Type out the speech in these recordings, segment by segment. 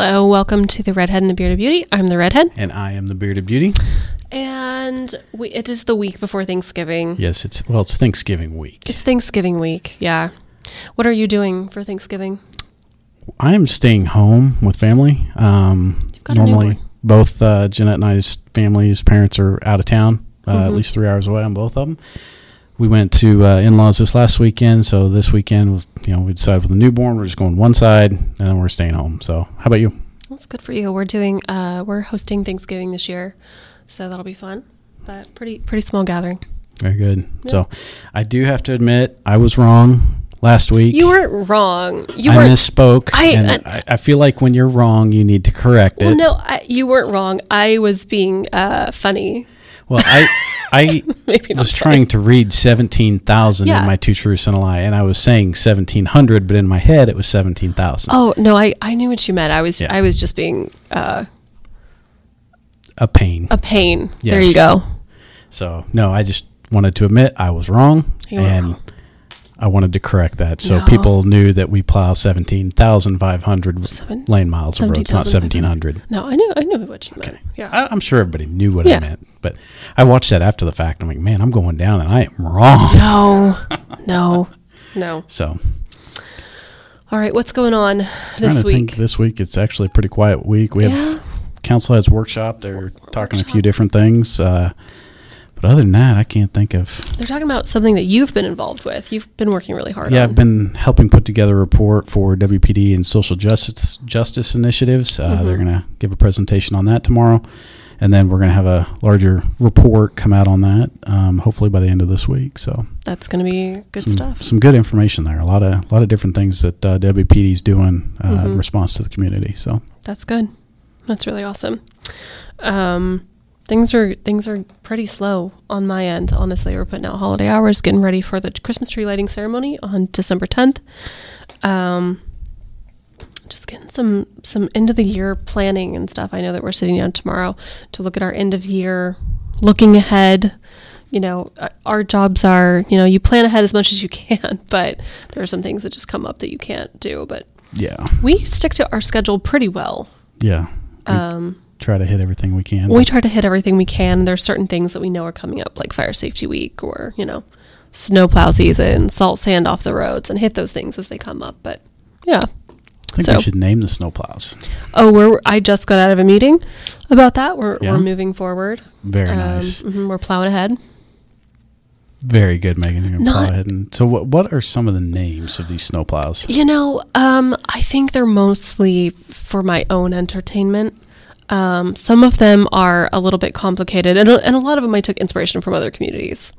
Hello, welcome to the Redhead and the Bearded Beauty. I'm the Redhead, And I am the bearded beauty. and we, it is the week before Thanksgiving. Yes, it's well, it's Thanksgiving week. It's Thanksgiving week. Yeah. What are you doing for Thanksgiving? I am staying home with family. Um, normally, both uh, Jeanette and I's families, parents are out of town, uh, Mm-hmm. at least three hours away on both of them. We went to uh, in-laws this last weekend, so this weekend was you know we decided with the newborn we're just going one side, and then we're staying home. So, how about you? That's good for you. We're doing. Uh, we're hosting Thanksgiving this year, so that'll be fun. But pretty pretty small gathering. Very good. So, I do have to admit I was wrong last week. You weren't wrong. You I weren't. misspoke, I- and I- I, feel like when you're wrong, you need to correct it. no, I, you weren't wrong. I was being uh, funny. Well, I I was trying to read seventeen thousand Yeah. in my two truths and a lie, and I was saying seventeen hundred, but in my head it was seventeen thousand. Oh no, I, I knew what you meant. I was Yeah. I was just being uh, A pain. a pain. There you go. So no, I just wanted to admit I was wrong, You were and wrong. I wanted to correct that so No. people knew that we plow seventeen thousand five hundred Seven- lane miles of roads, not seventeen hundred. No, I knew I knew what you meant. Yeah. I, I'm sure everybody knew what Yeah. I meant, but I watched that after the fact. I'm like, man, I'm going down, and I am wrong. no, no, no. So All right, what's going on this week? think this week it's actually a pretty quiet week. We Yeah. have council has workshop. They're talking a few different things. Uh, but other than that, I can't think of. They're talking about something that you've been involved with. You've been working really hard Yeah, on. I've been helping put together a report for WPD and social justice justice initiatives. Uh, They're Mm-hmm. going to give a presentation on that tomorrow, and then we're going to have a larger report come out on that. Um, hopefully by the end of this week. So That's going to be good some, stuff. Some good information there. A lot of a lot of different things that uh, WPD is doing uh, Mm-hmm. in response to the community. So That's good. That's really awesome. Um, things are things are pretty slow on my end. Honestly, we're putting out holiday hours, getting ready for the Christmas tree lighting ceremony on December tenth. Um, just getting some some end of the year planning and stuff. I know that we're sitting down tomorrow to look at our end of year, looking ahead. You know, uh, our jobs are you know you plan ahead as much as you can, but there are some things that just come up that you can't do. But yeah, we stick to our schedule pretty well. yeah. Um, try to hit everything we can. we try to hit everything we can. There's certain things that we know are coming up, like fire safety week or you know, snowplow season, salt sand off the roads, and hit those things as they come up. But yeah. I think so- we should name the snowplows. Oh, we're I just got out of a meeting about that. We're Yeah? we're moving forward. Very Um, nice. mhm, we're plowing ahead. Very good, Megan. You're gonna plow not- ahead. And so, what what are some of the names of these snowplows? You know, um, I think they're mostly for my own entertainment. Um, some of them are a little bit complicated, and, a- and a lot of them I took inspiration from other communities.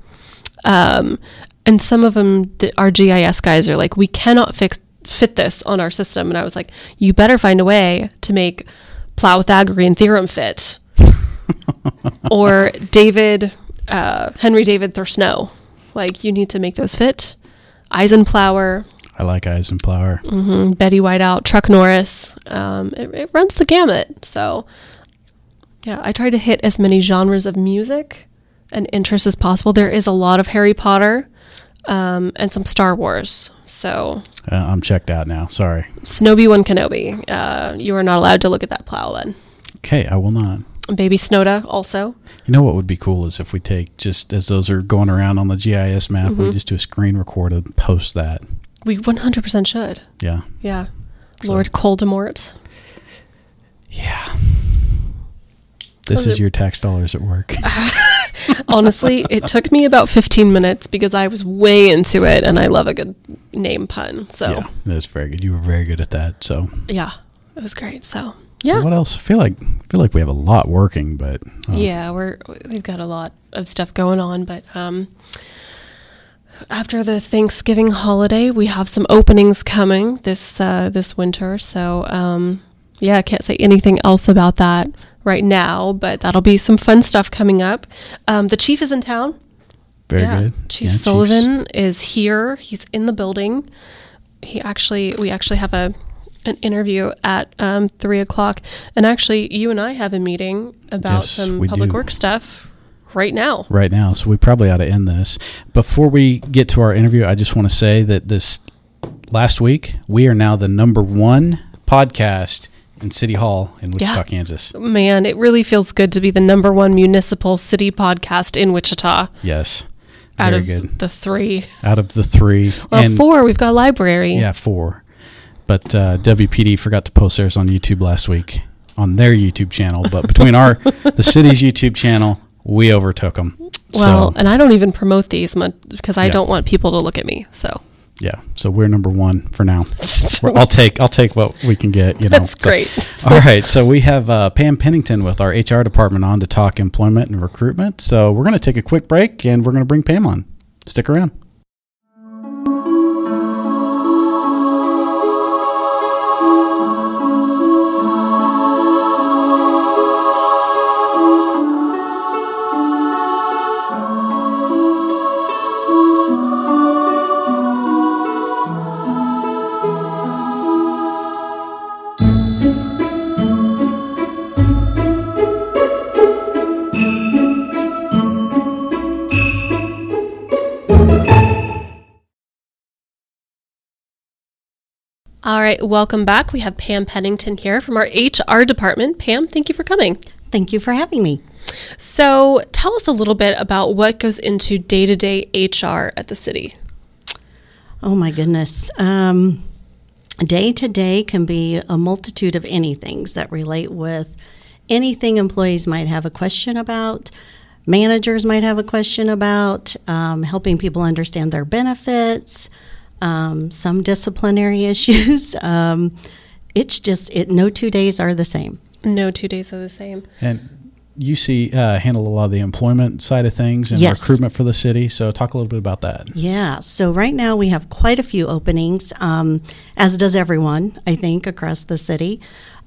Um, and some of them, the, our GIS guys are like, we cannot fix fit this on our system. And I was like, you better find a way to make Pythagorean theorem fit, or David uh, Henry David Thursnow. Like, you need to make those fit. Eisenplower, I like Eisenplower. Mm, Betty Whiteout, Truck Norris. Um, it, it runs the gamut. So, yeah, I try to hit as many genres of music and interests as possible. There is a lot of Harry Potter um, and some Star Wars. So, Uh, I'm checked out now. Sorry. Snowy One Kenobi. Uh, you are not allowed to look at that plow then. Okay, I will not. Baby Snowda also. You know what would be cool is if we take just as those are going around on the GIS map, Mm-hmm. we just do a screen record and post that. We 100% should. Yeah. Yeah. Lord Coldemort. Yeah. This is your tax dollars at work. Honestly, it took me about 15 minutes because I was way into it and I love a good name pun. So, Yeah, that's very good. You were very good at that. So, yeah, it was great. So, So yeah. what else? I feel like I feel like we have a lot working, but uh, Yeah, we're we've got a lot of stuff going on, but um after the Thanksgiving holiday, we have some openings coming this uh this winter. So, um yeah, I can't say anything else about that right now, but that'll be some fun stuff coming up. Um the chief is in town. very yeah. good. Chief Yeah, Chiefs- Sullivan is here. He's in the building. He actually, we actually have a an interview at um, three o'clock, and actually, you and I have a meeting about Yes, some public do. work stuff right now. right now, so we probably ought to end this. Before we get to our interview, I just want to say that this last week we are now the number one podcast in City Hall in Wichita, Yeah. Kansas. Man, it really feels good to be the number one municipal city podcast in Wichita Yes, out very of good. the three. Out of the three, Well, and four. We've got library. yeah, four. But uh, WPD forgot to post theirs on YouTube last week on their YouTube channel. But between our the city's YouTube channel, we overtook them. Well, so and I don't even promote these much because I Yeah. don't want people to look at me. So yeah, so we're number one for now. We're- I'll take I'll take what we can get. You know, that's So- great. All right, so we have uh, Pam Pennington with our HR department on to talk employment and recruitment. So we're going to take a quick break and we're going to bring Pam on. Stick around. Right, welcome back. We have Pam Pennington here from our HR department. Pam, thank you for coming. Thank you for having me. So, tell us a little bit about what goes into day to day HR at the city. Oh my goodness. Um, day to day can be a multitude of anythings that relate with anything employees might have a question about, managers might have a question about, um, helping people understand their benefits, um, some disciplinary issues. Um, it's just it. No two days are the same. No two days are the same. And you see, uh, handle a lot of the employment side of things and Yes. recruitment for the city. So talk a little bit about that. Yeah, so right now we have quite a few openings, um, as does everyone, I think, across the city.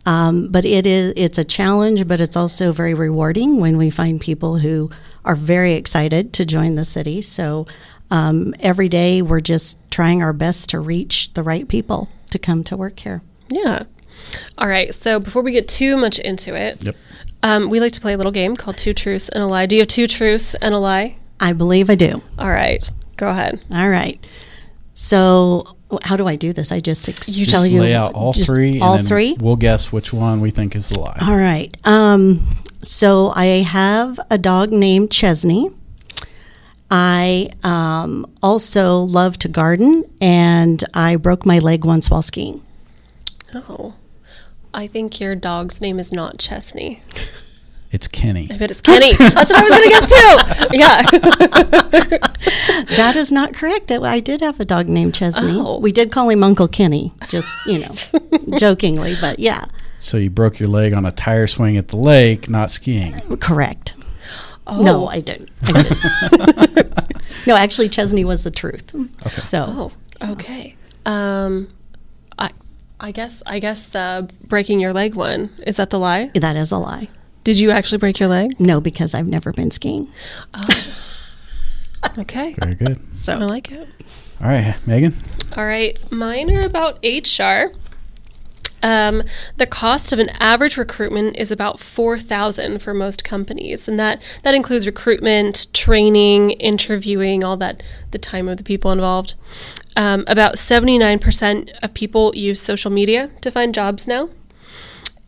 Um, but it is it's a challenge, but it's also very rewarding when we find people who are very excited to join the city. So um, every day we're just trying our best to reach the right people to come to work here. Yeah. All right. So, before we get too much into it, Yep. um, we like to play a little game called Two Truths and a Lie. Do you have two truths and a lie? I believe I do. All right. Go ahead. All right. So how do I do this? I just ex- You tell Just you lay out all just three. All and three. We'll guess which one we think is the lie. All right. Um, so I have a dog named Chesney. I um, also love to garden, and I broke my leg once while skiing. Oh. I think your dog's name is not Chesney. It's Kenny. I bet it's Kenny. That's what I was going to guess too. Yeah. That is not correct. I- I did have a dog named Chesney. Oh. We did call him Uncle Kenny, just you know, jokingly, but yeah, So you broke your leg on a tire swing at the lake, not skiing. correct. Oh. No, I didn't. I didn't. no, actually, Chesney was the truth. So Oh, okay. Um, I, I guess, I guess the breaking your leg one is that the lie? that is a lie. Did you actually break your leg? No, because I've never been skiing. Okay, Very good. So I like it. All right, Megan. All right, mine are about HR. Um, the cost of an average recruitment is about four thousand for most companies, and that that includes recruitment, training, interviewing, all that, the time of the people involved. Um, about seventy nine percent of people use social media to find jobs now,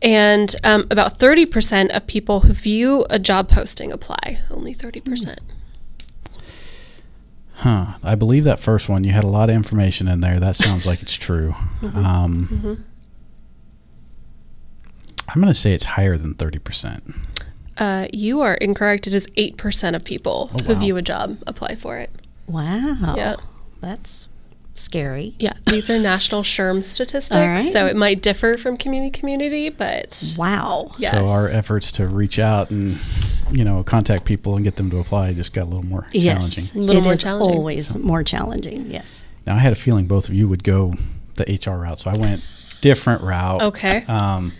and um, about thirty percent of people who view a job posting apply. Only thirty percent. Huh. I believe that first one. You had a lot of information in there. That sounds like it's true. Um, I'm going to say it's higher than 30%. Uh, you are incorrect. It is eight percent of people Oh, who view a job apply for it. wow, Yeah. that's scary. Yeah, these are national SHRM statistics, All right. so it might differ from community to community, but Wow. Yes. So our efforts to reach out and, you know, contact people and get them to apply just got a little more Yes, challenging. A little it more is challenging. always more challenging. Yes. Now, I had a feeling both of you would go the HR route, so I went different route. okay. Um,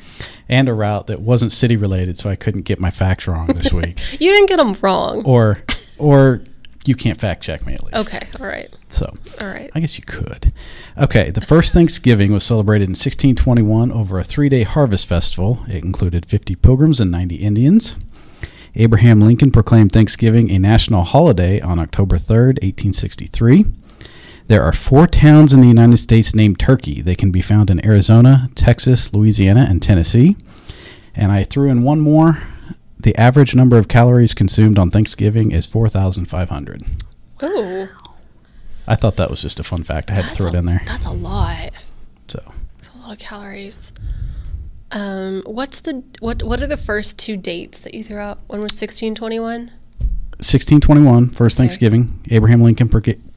and a route that wasn't city related, so I couldn't get my facts wrong this week. You didn't get them wrong. or, or you can't fact check me at least. Okay, all right, So all right. I guess you could. Okay, the first Thanksgiving was celebrated in 1621 over a three day harvest festival. It included 50 pilgrims and 90 Indians. Abraham Lincoln proclaimed Thanksgiving a national holiday on October 3rd, 1863. There are four towns in the United States named Turkey. They can be found in Arizona, Texas, Louisiana, and Tennessee. And I threw in one more. The average number of calories consumed on Thanksgiving is 4,500. Oh, I thought that was just a fun fact. I had to throw it in there. That's a lot. So, That's a lot of calories. Um, what's the what? What are the first two dates that you threw out? One was sixteen twenty one. 1621, first Thanksgiving. Abraham Lincoln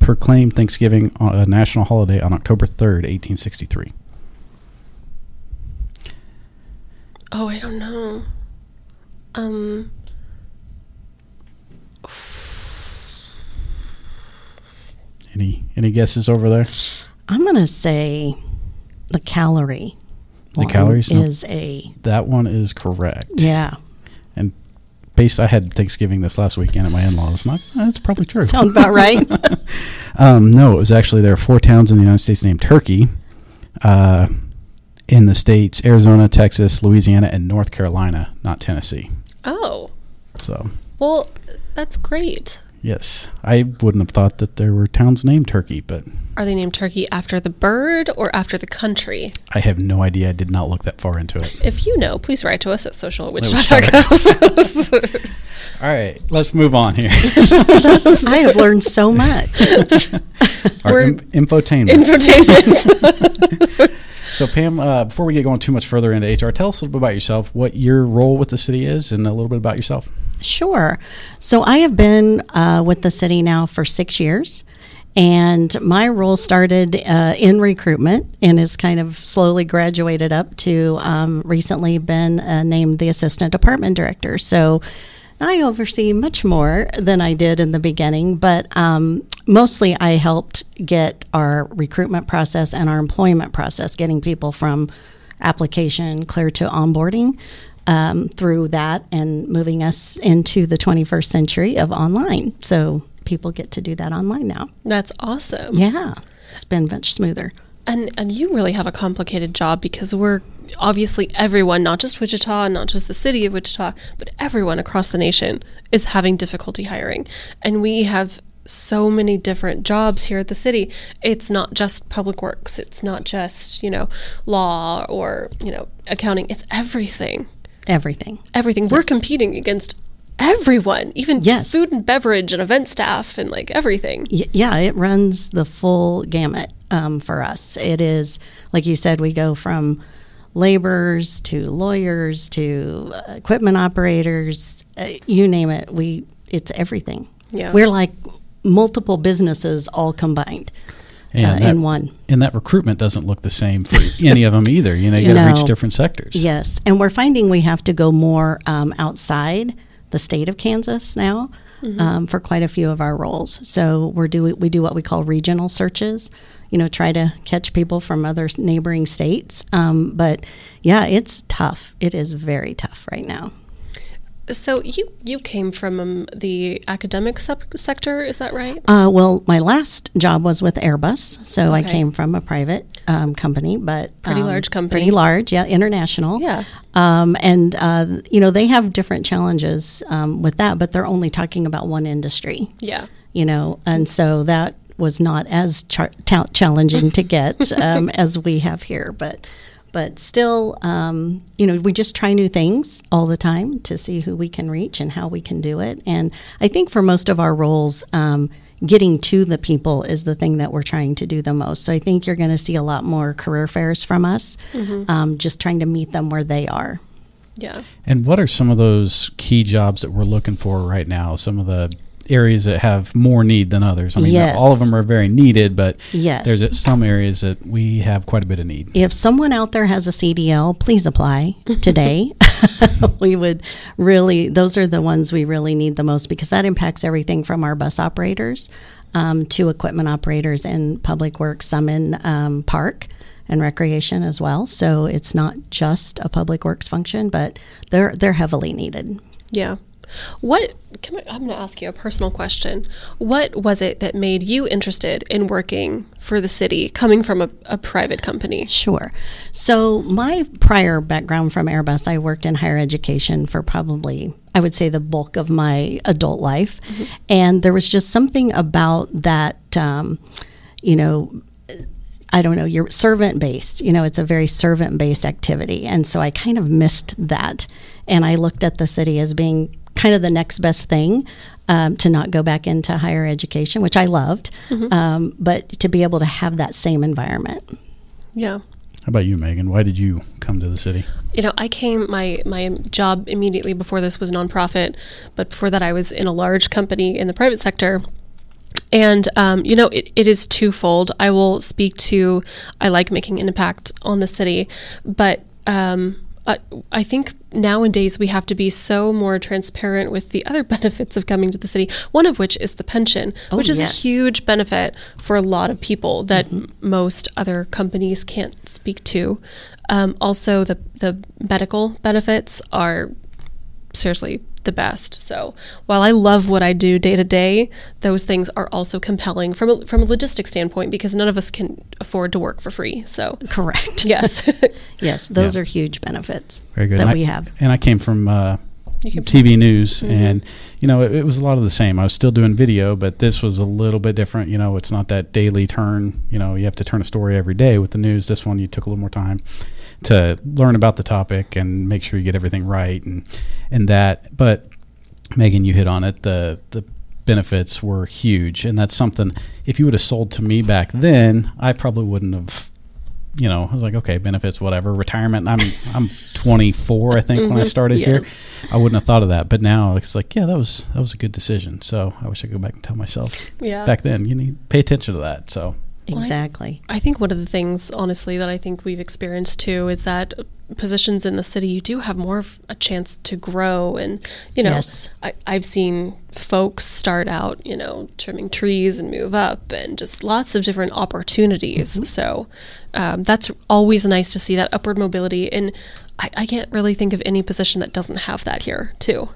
proclaimed Thanksgiving a national holiday on October 3rd, 1863. Oh, I don't know. Um, Any any guesses over there? I'm going to say the calorie. The one calories? No. is a That one is correct. yeah. Based, I had Thanksgiving this last weekend at my in-laws. That's probably true. Sound about right? Um, no, it was actually there are four towns in the United States named Turkey. Uh, in the states Arizona, Texas, Louisiana, and North Carolina, not Tennessee. oh, So, well, that's great. Yes, I wouldn't have thought that there were towns named Turkey, but Are they named Turkey after the bird or after the country? I have no idea. I did not look that far into it. If you know, please write to us at was socialwitchdog.com. All right, let's move on here. I have learned so much. Our We're- im- infotainment. Infotainment. so, Pam, uh, before we get going too much further into HR, tell us a little bit about yourself, what your role with the city is, and a little bit about yourself. Sure. So I have been uh, with the city now for six years. And my role started uh, in recruitment and has kind of slowly graduated up to um, recently been uh, named the assistant department director. So I oversee much more than I did in the beginning, but um, mostly I helped get our recruitment process and our employment process, getting people from application clear to onboarding um, through that and moving us into the 21st century of online. So people get to do that online now. That's awesome. Yeah, it's been much smoother. And and you really have a complicated job because we're obviously everyone, not just Wichita, not just the city of Wichita, but everyone across the nation is having difficulty hiring. And we have so many different jobs here at the city. It's not just public works, it's not just, you know, law or, you know, accounting. It's everything. Everything. Everything. We're competing against everyone, even Yes. food and beverage and event staff and like everything. Y- yeah, it runs the full gamut um, for us. It is, like you said, we go from laborers to lawyers to uh, equipment operators, uh, you name it. We it's everything. Yeah. we're like multiple businesses all combined uh, And that, in one. and that recruitment doesn't look the same for any of them either. You know, you got to reach different sectors. Yes, and we're finding we have to go more um, outside the state of Kansas now um, for quite a few of our roles. So we're do we do what we call regional searches. You know, try to catch people from other neighboring states. Um, but yeah, it's tough. It is very tough right now. So you you came from um, the academic sub- sector, is that right? Uh, well, my last job was with Airbus, so I came from a private um, company, but Pretty um, large company. pretty large, yeah, international. Yeah. Um, and uh, you know they have different challenges um, with that, but they're only talking about one industry. Yeah. You know, and so that was not as char- ta- challenging to get um, as we have here, but. But still, um, you know, we just try new things all the time to see who we can reach and how we can do it. And I think for most of our roles, um, getting to the people is the thing that we're trying to do the most. So I think you're going to see a lot more career fairs from us, um, just trying to meet them where they are. Yeah. And what are some of those key jobs that we're looking for right now? Some of the areas that have more need than others. I mean, Yes. all of them are very needed, but Yes. there's some areas that we have quite a bit of need. If someone out there has a CDL, please apply today. we would really, those are the ones we really need the most because that impacts everything from our bus operators um, to equipment operators in public works, some in um, park and recreation as well. So it's not just a public works function, but they're they're heavily needed. Yeah. What can I, I'm going to ask you a personal question. What was it that made you interested in working for the city, coming from a, a private company? Sure. So, my prior background from Airbus, I worked in higher education for probably, I would say, the bulk of my adult life. And there was just something about that. Um, you know, I don't know, you're servant based. You know, it's a very servant based activity. And so I kind of missed that. And I looked at the city as being kind of the next best thing um, to not go back into higher education, which I loved, um, but to be able to have that same environment. Yeah. How about you, Megan? Why did you come to the city? You know, I came my my job immediately before this was nonprofit, but before that I was in a large company in the private sector. And um, you know, it, it is twofold. I will speak to I like making an impact on the city, but um, I, I think nowadays we have to be so more transparent with the other benefits of coming to the city. One of which is the pension, Oh, which is yes. a huge benefit for a lot of people that m- most other companies can't speak to. Um, also, the the medical benefits are seriously the best. So while I love what I do day to day, those things are also compelling from a, from a logistic standpoint because none of us can afford to work for free. So Correct. yes, Yes, those Yeah. are huge benefits Very good. that And I- we have. And I came from uh, You came TV news, and you know it, it was a lot of the same. I was still doing video, but this was a little bit different. You know, it's not that daily turn. You know, you have to turn a story every day with the news. This one, you took a little more time to learn about the topic and make sure you get everything right and and that. But Megan, you hit on it. The the benefits were huge, and that's something. If you would have sold to me back then, I probably wouldn't have. You know, I was like, okay, benefits, whatever. Retirement. I'm I'm 24, I think, when I mm-hmm. started here. I wouldn't have thought of that, but now it's like, yeah, that was that was a good decision. So I wish I could go back and tell myself yeah. back then, you need pay attention to that. So Exactly. I think one of the things, honestly, that I think we've experienced too is that positions in the city, you do have more of a chance to grow. And, you know, Yes. I, I've seen folks start out, you know, trimming trees and move up and just lots of different opportunities. So um, that's always nice to see that upward mobility. And I, I can't really think of any position that doesn't have that here, too.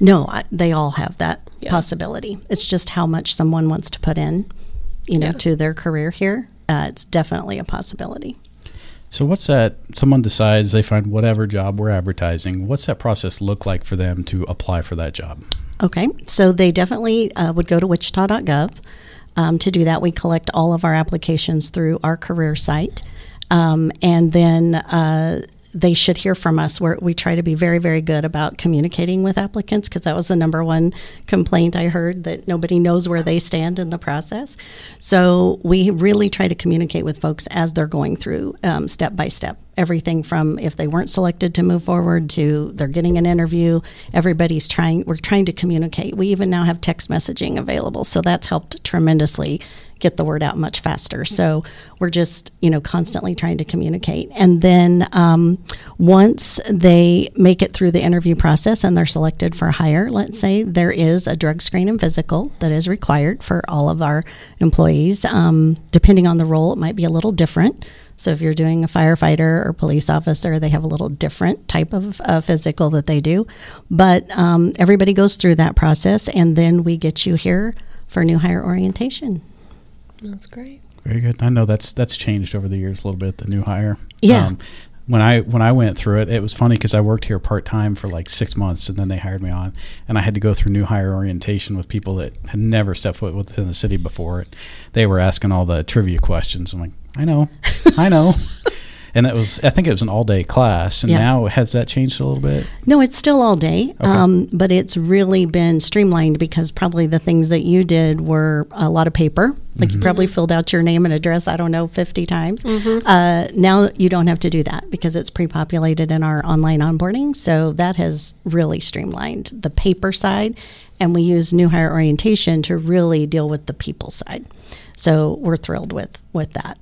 No, I, they all have that Yeah. possibility. It's just how much someone wants to put in, you know, Yeah. to their career here. Uh, it's definitely a possibility. so what's that? Someone decides they find whatever job we're advertising. What's that process look like for them to apply for that job? Okay, so they definitely uh, would go to wichita.gov. Um, to do that, we collect all of our applications through our career site. Um, and then uh, they should hear from us. Where we try to be very, very good about communicating with applicants because that was the number one complaint I heard that nobody knows where they stand in the process. So we really try to communicate with folks as they're going through um, step by step. Everything from if they weren't selected to move forward to they're getting an interview. Everybody's trying. We're trying to communicate. We even now have text messaging available, so that's helped tremendously get the word out much faster. So we're just, you know, constantly trying to communicate. And then um, once they make it through the interview process and they're selected for hire, let's say, there is a drug screen and physical that is required for all of our employees. Um, depending on the role, it might be a little different. So if you're doing a firefighter or police officer, they have a little different type of uh, physical that they do. But um, everybody goes through that process, and then we get you here for new hire orientation. That's great. Very good. I know that's that's changed over the years a little bit. The new hire. Yeah. Um, when I when I went through it, it was funny because I worked here part time for like six months, and then they hired me on, and I had to go through new hire orientation with people that had never stepped foot within the city before. They were asking all the trivia questions. I'm like, I know, I know. And that was, I think it was an all day class. And Yeah. now has that changed a little bit? No, it's still all day, um, but it's really been streamlined because probably the things that you did were a lot of paper. Like you probably filled out your name and address, I don't know, 50 times. Uh, now you don't have to do that because it's pre populated in our online onboarding. So that has really streamlined the paper side. And we use new hire orientation to really deal with the people side. So we're thrilled with, with that.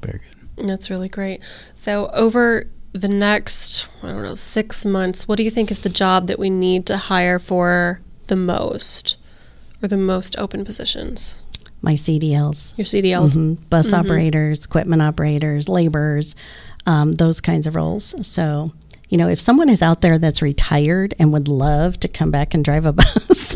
Very good. That's really great. So, over the next, I don't know, six months, what do you think is the job that we need to hire for the most or the most open positions? My CDLs. Your CDLs? Mhm. Bus operators, equipment operators, laborers, um, those kinds of roles. So, you know, if someone is out there that's retired and would love to come back and drive a bus,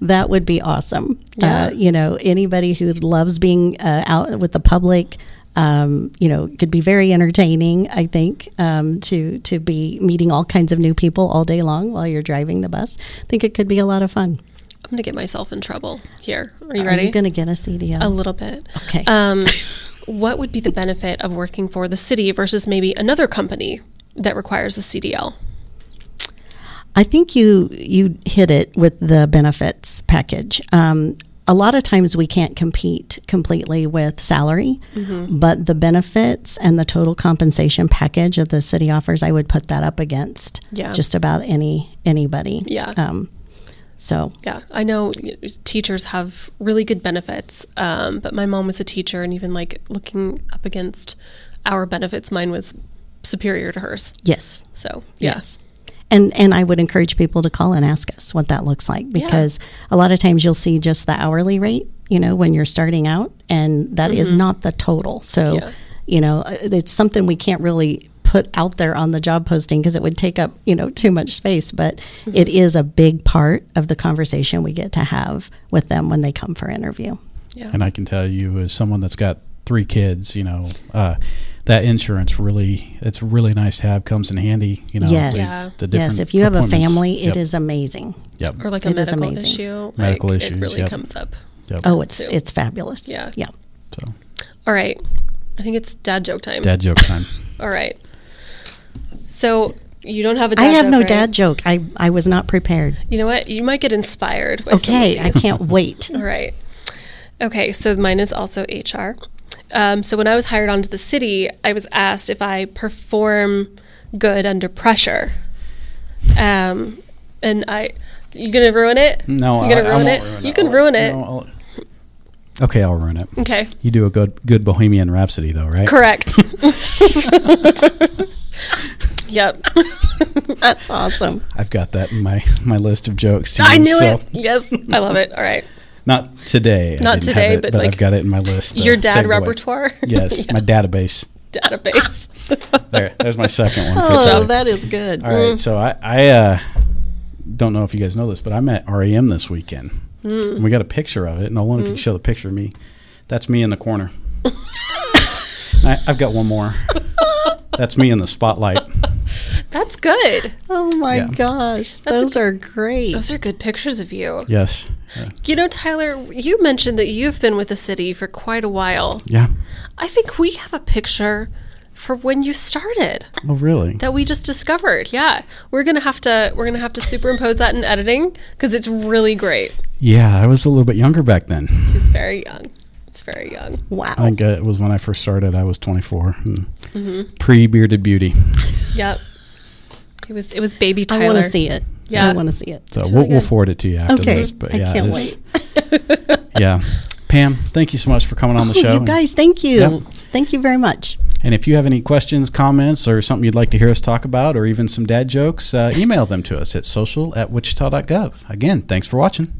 that would be awesome. Yeah. Uh, you know, anybody who loves being uh, out with the public. Um, you know, could be very entertaining. I think um, to to be meeting all kinds of new people all day long while you're driving the bus. I think it could be a lot of fun. I'm going to get myself in trouble here. Are you Are ready? you going to get a CDL? a little bit. Okay. Um, what would be the benefit of working for the city versus maybe another company that requires a CDL? I think you you hit it with the benefits package. Um, a lot of times we can't compete completely with salary, Mm-hmm. but the benefits and the total compensation package that the city offers, I would put that up against Yeah. just about any anybody. Yeah. Um, so Yeah, I know teachers have really good benefits, um, but my mom was a teacher, and even like looking up against our benefits, mine was superior to hers. yes, So yeah. Yes. And and I would encourage people to call and ask us what that looks like because a lot of times you'll see just the hourly rate, you know, when you're starting out and that is not the total. So, Mm-hmm. Yeah. you know, uh, it's something we can't really put out there on the job posting because it would take up, you know, too much space, but Mm-hmm. it is a big part of the conversation we get to have with them when they come for interview. yeah. And I can tell you, as someone that's got three kids, you know, uh, that insurance really, it's really nice to have. Comes in handy, you know. yes. Yeah. the yes, if you have a family, it Yep. is amazing. Yep. or like a It is medical amazing. issue. Medical like, issues, It really yep. comes up. Yep. Oh, it's too. it's fabulous. Yeah. Yeah. So, All right. I think it's dad joke time. dad joke time. All right. So you don't have a I dad joke. I have joke, no right? dad joke. I, I was not prepared. You know what? You might get inspired. By some of Okay, I can't wait. All right. Okay, so mine is also HR. Um, so when I was hired onto the city, I was asked if I perform good under pressure. Um, and I, you gonna ruin it? No, you gonna I- I ruin won't it? ruin You can I'll- ruin it. no, I'll- okay, I'll ruin it. Okay, You do a good good Bohemian Rhapsody though, right? correct. yep, That's awesome. I've got that in my my list of jokes. I knew so- it. Yes, I love it. All right, Not today. Not today, it, but, but like, I've got it in my list. uh, your dad repertoire. Yes, Yeah. my database. database. There, there's my second one. Oh, today. that is good. All right, so I, I uh, don't know if you guys know this, but I'm at REM this weekend. Hmm. And we got a picture of it, and I wonder if you can show the picture of me. That's me in the corner. I, I've got one more. That's me in the spotlight. That's good. Oh my Yeah. gosh, That's those g- are great. Those are good pictures of you. Yes. Uh, You know, Tyler, you mentioned that you've been with the city for quite a while. yeah. I think we have a picture for when you started Oh, really? that we just discovered. Yeah. We're going to have to we're going to have to superimpose that in editing cuz it's really great. Yeah, I was a little bit younger back then. He's very young. It's very young. wow. I think uh, it was when I first started. I was 24, Mm-hmm. pre-bearded beauty. Yep. It was it was baby Tyler. I want to see it. Yeah. I want to see it. So It's we'll, we'll forward it to you after Okay, this. But I yeah, can't wait. Yeah, Pam, thank you so much for coming on the Oh, show. you guys, thank you. Yeah. Thank you very much. And if you have any questions, comments, or something you'd like to hear us talk about, or even some dad jokes, uh, email them to us at social at wichita.gov. Again, thanks for watching.